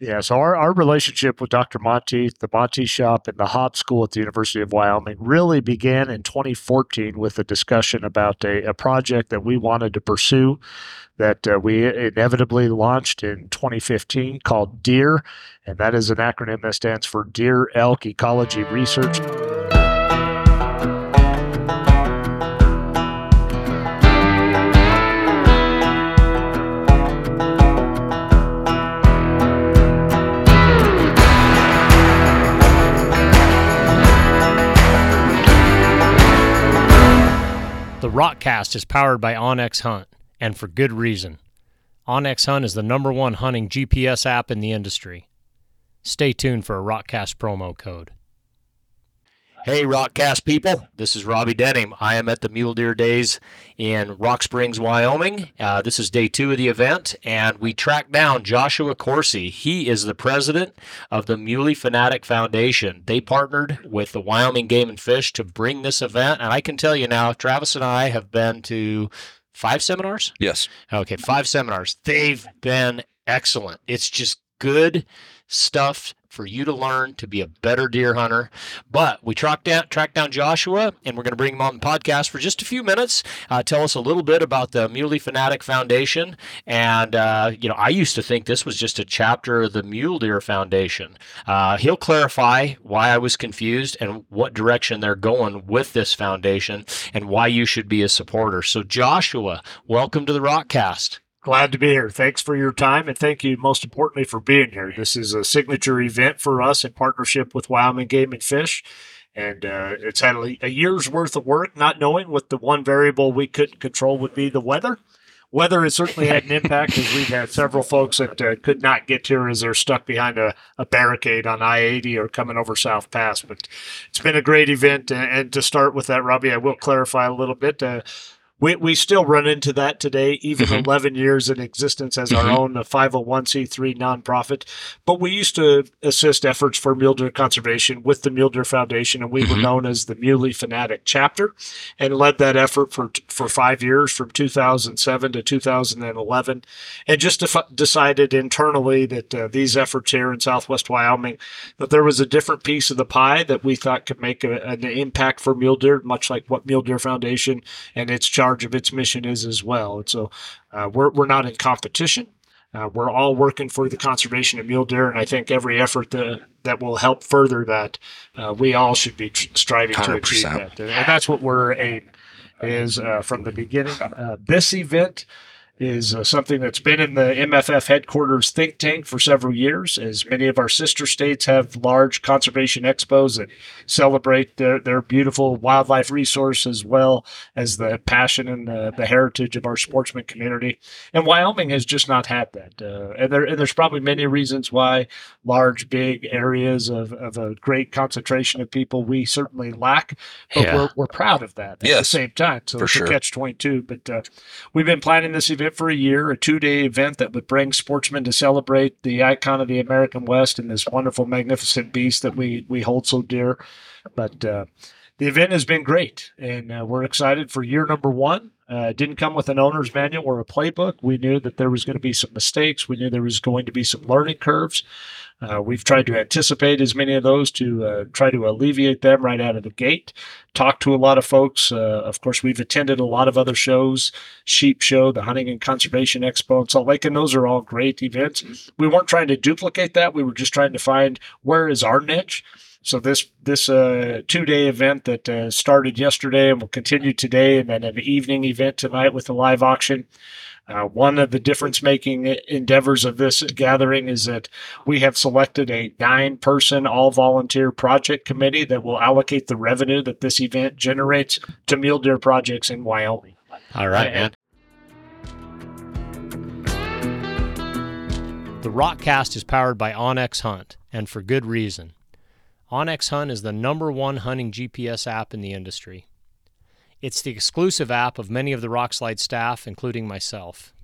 Yeah, so our, our relationship with Dr. Monteith, the Monteith Shop, and the Haub School at the University of Wyoming really began in 2014 with a discussion about a, a project that we wanted to pursue that uh, we inevitably launched in 2015 called DEER, and that is an acronym that stands for Deer Elk Ecology Research. Rokcast is powered by onX Hunt, and for good reason. onX Hunt is the number one hunting GPS app in the industry. Stay tuned for a Rokcast promo code. Hey, Rokcast people. This is Robby Denning. I am at the Mule Deer Days in Rock Springs, Wyoming. Uh, this is day two of the event, and we tracked down Joshua Coursey. He is the president of the Muley Fanatic Foundation. They partnered with the Wyoming Game and Fish to bring this event, and I can tell you now, Travis and I have been to five seminars. Yes. Okay, five seminars. They've been excellent. It's just good stuff for you to learn to be a better deer hunter. But we tracked down, tracked down Joshua, and we're going to bring him on the podcast for just a few minutes. Uh, tell us a little bit about the Muley Fanatic Foundation. And, uh, you know, I used to think this was just a chapter of the Mule Deer Foundation. Uh, he'll clarify why I was confused and what direction they're going with this foundation and why you should be a supporter. So, Joshua, welcome to the Rokcast. Glad to be here. Thanks for your time, and thank you most importantly for being here. This is a signature event for us in partnership with Wyoming Game and Fish. And uh, it's had a, a year's worth of work, not knowing what the one variable we couldn't control would be the weather. Weather has certainly had an impact as we've had several folks that uh, could not get here as they're stuck behind a, a barricade on I 80 or coming over South Pass. But it's been a great event. And, and to start with that, Robby, I will clarify a little bit. Uh, we, we still run into that today, even Mhm. 11 years in existence as Mhm. our own uh, 501c3 nonprofit. But we used to assist efforts for mule deer conservation with the Mule Deer Foundation, and we were Mhm. known as the Muley Fanatic Chapter and led that effort for, for five years from 2007 to 2011. And just def- decided internally that uh, these efforts here in Southwest Wyoming, that there was a different piece of the pie that we thought could make a, an impact for mule deer, much like what Mule Deer Foundation and its charge of its mission is as well. And so uh, we're, we're not in competition. Uh, we're all working for the conservation of mule deer, and I think every effort that, that will help further that, uh, we all should be tr- striving to achieve that. And that's what we're aiming is uh, from the beginning. Uh, this event is uh, something that's been in the MFF headquarters think tank for several years, as many of our sister states have large conservation expos that celebrate their, their beautiful wildlife resource as well as the passion and the, the heritage of our sportsman community. And Wyoming has just not had that. Uh, and, there, and there's probably many reasons why large, big areas of, of a great concentration of people we certainly lack, but Yeah. we're, we're proud of that at the same time. So for it's a catch 22. But uh, we've been planning this event for a year, a two day event that would bring sportsmen to celebrate the icon of the American West and this wonderful, magnificent beast that we, we hold so dear. But uh, the event has been great, and uh, we're excited for year number one. Uh, didn't come with an owner's manual or a playbook. We knew that there was going to be some mistakes. We knew there was going to be some learning curves. Uh, we've tried to anticipate as many of those to uh, try to alleviate them right out of the gate. Talked to a lot of folks. Uh, of course, we've attended a lot of other shows, Sheep Show, the Hunting and Conservation Expo in Salt Lake, and those are all great events. We weren't trying to duplicate that. We were just trying to find where is our niche. So this this uh, two day event that uh, started yesterday and will continue today, and then an evening event tonight with a live auction. Uh, one of the difference making endeavors of this gathering is that we have selected a nine person all volunteer project committee that will allocate the revenue that this event generates to mule deer projects in Wyoming. All right, man. The Rokcast is powered by onX Hunt, and for good reason. onX Hunt is the number one hunting GPS app in the industry. It's the exclusive app of many of the Rokslide staff, including myself.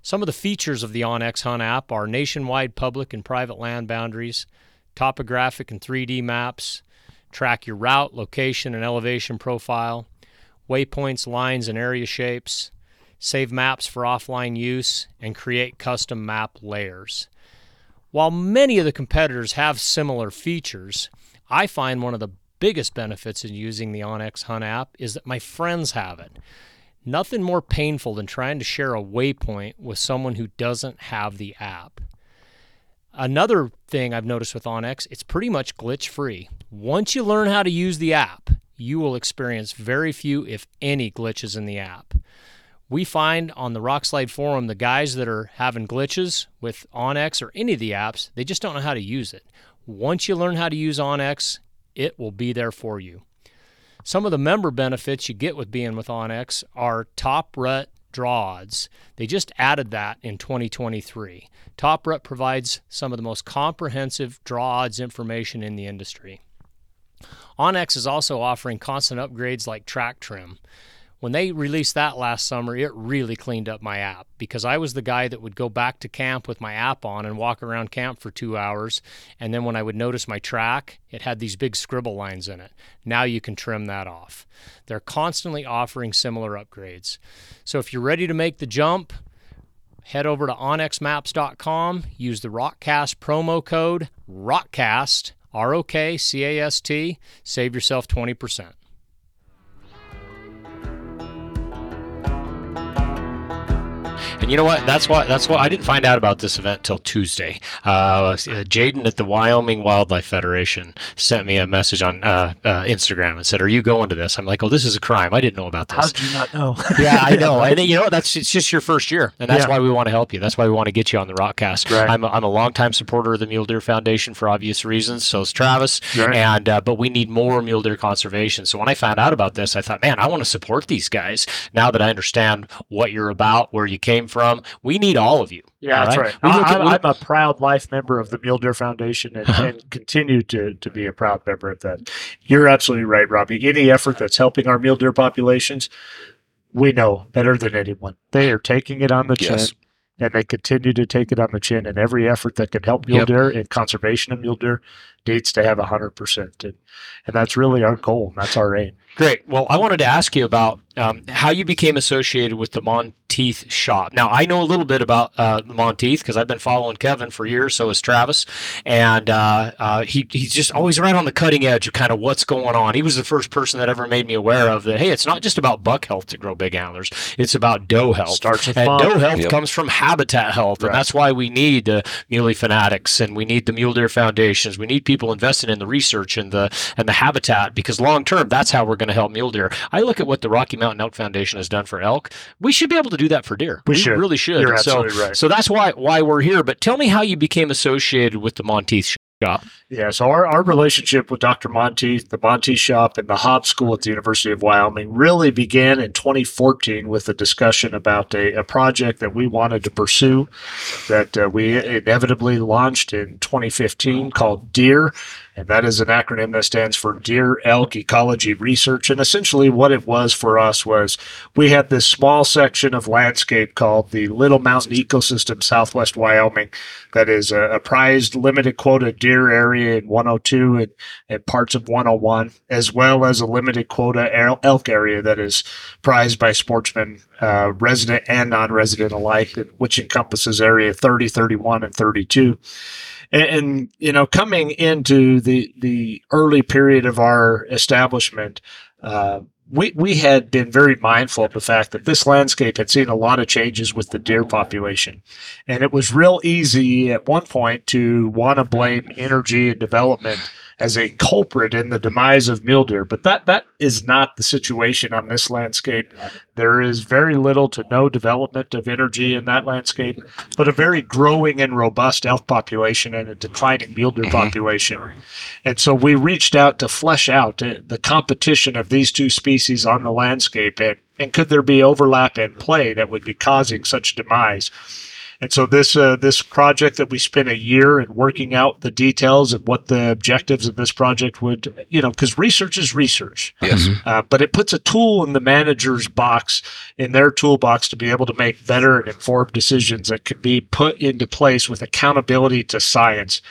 Some of the features of the onX Hunt app are nationwide public and private land boundaries, topographic and 3D maps, track your route, location, and elevation profile, waypoints, lines, and area shapes, save maps for offline use, and create custom map layers. While many of the competitors have similar features, I find one of the biggest benefits in using the onX Hunt app is that my friends have it. Nothing more painful than trying to share a waypoint with someone who doesn't have the app. Another thing I've noticed with onX, it's pretty much glitch free. Once you learn how to use the app, you will experience very few, if any, glitches in the app. We find on the Rokslide forum the guys that are having glitches with onX or any of the apps, they just don't know how to use it. Once you learn how to use onX, it will be there for you. Some of the member benefits you get with being with onX are top rut draw odds. They just added that in 2023. Top Rut provides some of the most comprehensive draw odds information in the industry. onX is also offering constant upgrades like track trim. When they released that last summer, it really cleaned up my app because I was the guy that would go back to camp with my app on and walk around camp for two hours. And then when I would notice my track, it had these big scribble lines in it. Now you can trim that off. They're constantly offering similar upgrades. So if you're ready to make the jump, head over to onxmaps.com, use the Rokcast promo code ROKCAST, R O K C A S T, save yourself 20%. You know what? That's why. That's why I didn't find out about this event till Tuesday. Uh, Jaden at the Wyoming Wildlife Federation sent me a message on uh, uh, Instagram and said, "Are you going to this?" I'm like, "Oh, this is a crime. I didn't know about this." How did you not know? yeah, I know. and you know, that's it's just your first year, and that's Yeah. why we want to help you. That's why we want to get you on the Rokcast. Right. I'm a, I'm a longtime supporter of the Mule Deer Foundation for obvious reasons. So is Travis. Right. And uh, but we need more mule deer conservation. So when I found out about this, I thought, man, I want to support these guys. Now that I understand what you're about, where you came from, we need all of you. Yeah, that's right. right. I, at- I'm, I'm a proud life member of the Mule Deer Foundation and, uh-huh. and continue to, to be a proud member of that. You're absolutely right, Robby. Any effort that's helping our mule deer populations, we know better than anyone. They are taking it on the Yes. chin, and they continue to take it on the chin. And every effort that can help mule Yep. deer and conservation of mule deer needs to have 100%. And, and that's really our goal, and that's our aim. Great. Well, I wanted to ask you about um, how you became associated with the Monteith shop. Now, I know a little bit about uh, Monteith because I've been following Kevin for years. So has Travis, and uh, uh, he he's just always right on the cutting edge of kind of what's going on. He was the first person that ever made me aware of that. Hey, it's not just about buck health to grow big antlers; it's about doe health. Starts with and mom. doe health Yep. comes from habitat health, Right. and that's why we need the Muley Fanatics and we need the Mule Deer Foundations. We need people invested in the research and the and the habitat because long term, that's how we're going to help mule deer. I look at what the Rocky Mountain Elk Foundation has done for elk. We should be able to do that for deer. We should. really should. You're so, absolutely right. so that's why why we're here. But tell me how you became associated with the Monteith shop. Yeah, so our, our relationship with Dr. Monteith, the Monteith Shop, and the Haub School at the University of Wyoming really began in 2014 with a discussion about a, a project that we wanted to pursue that uh, we inevitably launched in 2015 called DEER. And that is an acronym that stands for Deer Elk Ecology Research. And essentially, what it was for us was we had this small section of landscape called the Little Mountain Ecosystem, Southwest Wyoming, that is a, a prized limited quota deer area in 102 and, and parts of 101, as well as a limited quota elk area that is prized by sportsmen, uh, resident and non resident alike, which encompasses area 30, 31, and 32 and, and you know coming into the the early period of our establishment uh, we we had been very mindful of the fact that this landscape had seen a lot of changes with the deer population. And it was real easy at one point to want to blame energy and development as a culprit in the demise of mule deer but that that is not the situation on this landscape there is very little to no development of energy in that landscape but a very growing and robust elk population and a declining mule deer mm-hmm. population. And so we reached out to flesh out the competition of these two species on the landscape and, and could there be overlap and play that would be causing such demise. And so this uh, this project that we spent a year in working out the details of what the objectives of this project would, you know, because research is research Yes. uh, but it puts a tool in the manager's box in their toolbox to be able to make better and informed decisions that can be put into place with accountability to science.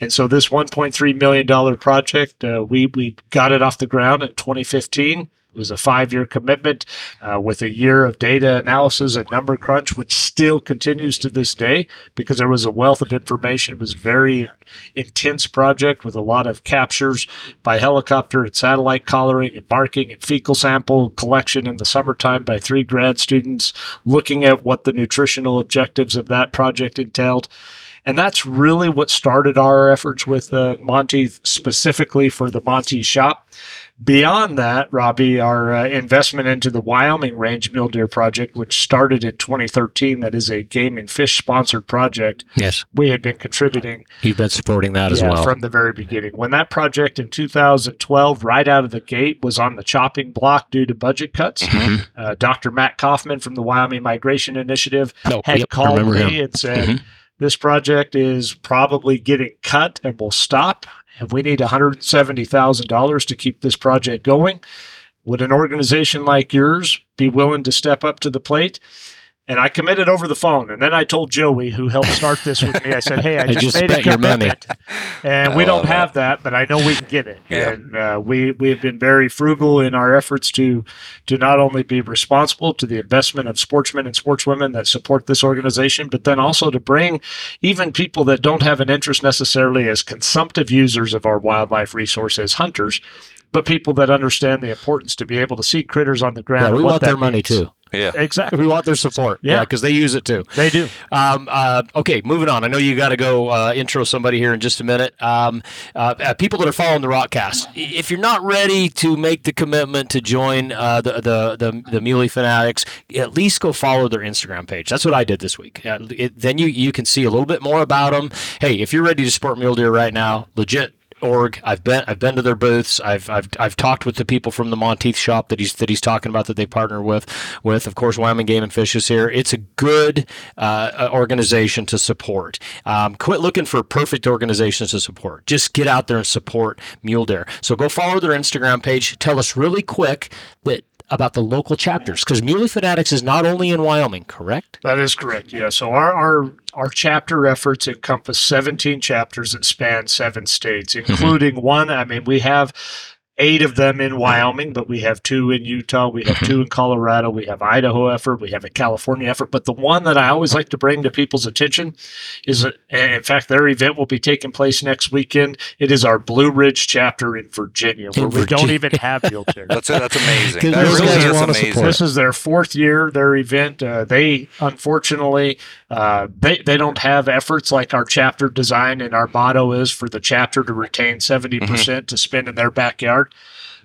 And so this 1.3 million dollar project, uh, we we got it off the ground in 2015. It was a five year commitment uh, with a year of data analysis and number crunch, which still continues to this day because there was a wealth of information. It was a very intense project with a lot of captures by helicopter and satellite collaring and marking and fecal sample collection in the summertime by three grad students looking at what the nutritional objectives of that project entailed. And that's really what started our efforts with uh, Monteith specifically for the Monteith shop. Beyond that, Robby, our uh, investment into the Wyoming Range Mule Deer Project, which started in 2013, that is a game and fish sponsored project, Yes, we had been contributing you've been supporting that as well. from the very beginning. When that project in 2012, right out of the gate, was on the chopping block due to budget cuts, Mhm. uh, Dr. Matt Kauffman from the Wyoming Migration Initiative No, had yep, called me him. and said, Mhm. This project is probably getting cut and will stop, and we need $170,000 to keep this project going. Would an organization like yours be willing to step up to the plate? And I committed over the phone. And then I told Joey, who helped start this with me, I said, Hey, I, I just, just made a spent your money." commitment. And I we don't love have that, but I know we can get it. Yeah. And uh, we, we have been very frugal in our efforts to, to not only be responsible to the investment of sportsmen and sportswomen that support this organization, but then also to bring even people that don't have an interest necessarily as consumptive users of our wildlife resource as hunters, but people that understand the importance to be able to see critters on the ground. Yeah, we want that their money too. Yeah. Exactly. We want their support. Yeah. because they use it too. They do. Um, uh, okay, moving on. I know you got to go uh, intro somebody here in just a minute. Um, uh, uh, people that are following the Rokcast, if you're not ready to make the commitment to join uh, the, the the the Muley Fanatics, at least go follow their Instagram page. That's what I did this week. Uh, it, then you you can see a little bit more about them. Hey, if you're ready to support Mule Deer right now, legit org. I've been I've been to their booths. I've I've I've talked with the people from the Monteith shop that he's that he's talking about that they partner with. With of course Wyoming Game and Fish is here. It's a good uh, organization to support. Um, quit looking for perfect organizations to support. Just get out there and support Mule Deer. So go follow their Instagram page. Tell us really quick that about the local chapters because Muley Fanatics is not only in Wyoming, correct? That is correct. Yeah. So our our our chapter efforts encompass 17 chapters that span seven states, mm-hmm. including one. I mean, we have eight of them in Wyoming, but we have two in Utah, we have two in Colorado, we have Idaho effort, we have a California effort. But the one that I always like to bring to people's attention is, that, in fact, their event will be taking place next weekend. It is our Blue Ridge chapter in Virginia, where we don't even have mule deer. That's that's amazing. 'Cause That those really is amazing. support. This is their fourth year, their event. Uh, they unfortunately uh, they they don't have efforts like our chapter design and our motto is for the chapter to retain 70% to spend in their backyard.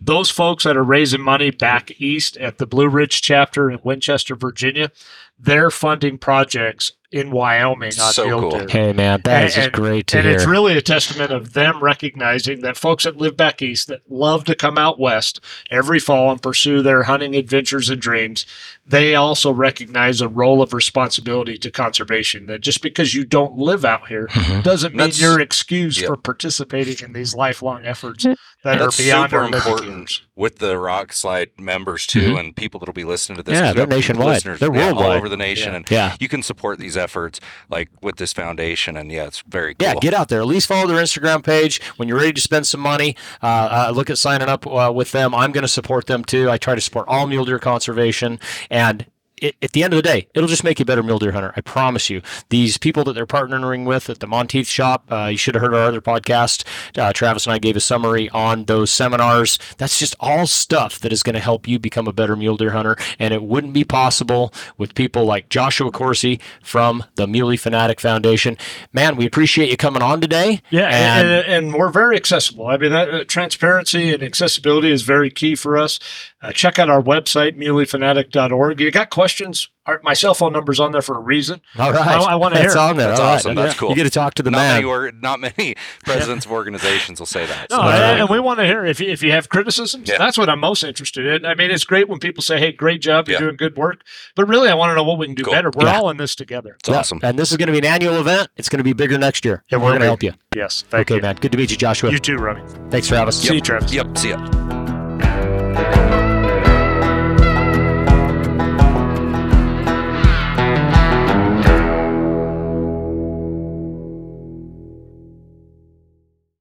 Those folks that are raising money back east at the Blue Ridge chapter in Winchester, Virginia, they're funding projects in Wyoming on So mule cool. deer. Hey man, that is just And- great to and hear. it's really a testament of them recognizing that folks that live back east that love to come out west every fall and pursue their hunting adventures and dreams, they also recognize a role of responsibility to conservation. That just because you don't live out here Mhm. doesn't mean That's- you're excused Yep. for participating in these lifelong efforts that That's are beyond super our important years. with the Rokslide members too, and people that'll be listening to this. Mm-hmm. Yeah, 'cause we they're have nationwide. They're yeah, all worldwide. over the nation, Yeah. and yeah. you can support these efforts like with this foundation. And yeah, it's very cool. Yeah, get out there. At least follow their Instagram page. When you're ready to spend some money, uh, uh, look at signing up uh, with them. I'm going to support them too. I try to support all mule deer conservation. And it, at the end of the day, it'll just make you a better mule deer hunter. I promise you. These people that they're partnering with at the Monteith shop, uh, you should have heard our other podcast. Uh, Travis and I gave a summary on those seminars. That's just all stuff that is going to help you become a better mule deer hunter. And it wouldn't be possible with people like Joshua Coursey from the Muley Fanatic Foundation. Man, we appreciate you coming on today. Yeah, And- and, and, we're very accessible. I mean, that, uh, transparency and accessibility is very key for us. Uh, check out our website, muleyfanatic.org. You got questions? Our, my cell phone number's on there for a reason. All right. I- I wanna hear it. on there. That's All right. awesome. That's cool. You get to talk to the not man. many or, not many presidents of organizations will say that. No, So and, that's and we want to hear if you, if you have criticisms. Yeah. That's what I'm most interested in. I mean, it's great when people say, "Hey, great job, you're Yeah. doing good work," but really, I want to know what we can do Cool. better. We're Yeah. all in this together. It's Yeah. awesome. And this is going to be an annual event. It's going to be bigger next year. It We're going to help you. Yes, thank Okay, you. man. Good to meet you, Joshua. You too, Robby. Thanks, Travis. See you, Travis. Yep. See ya.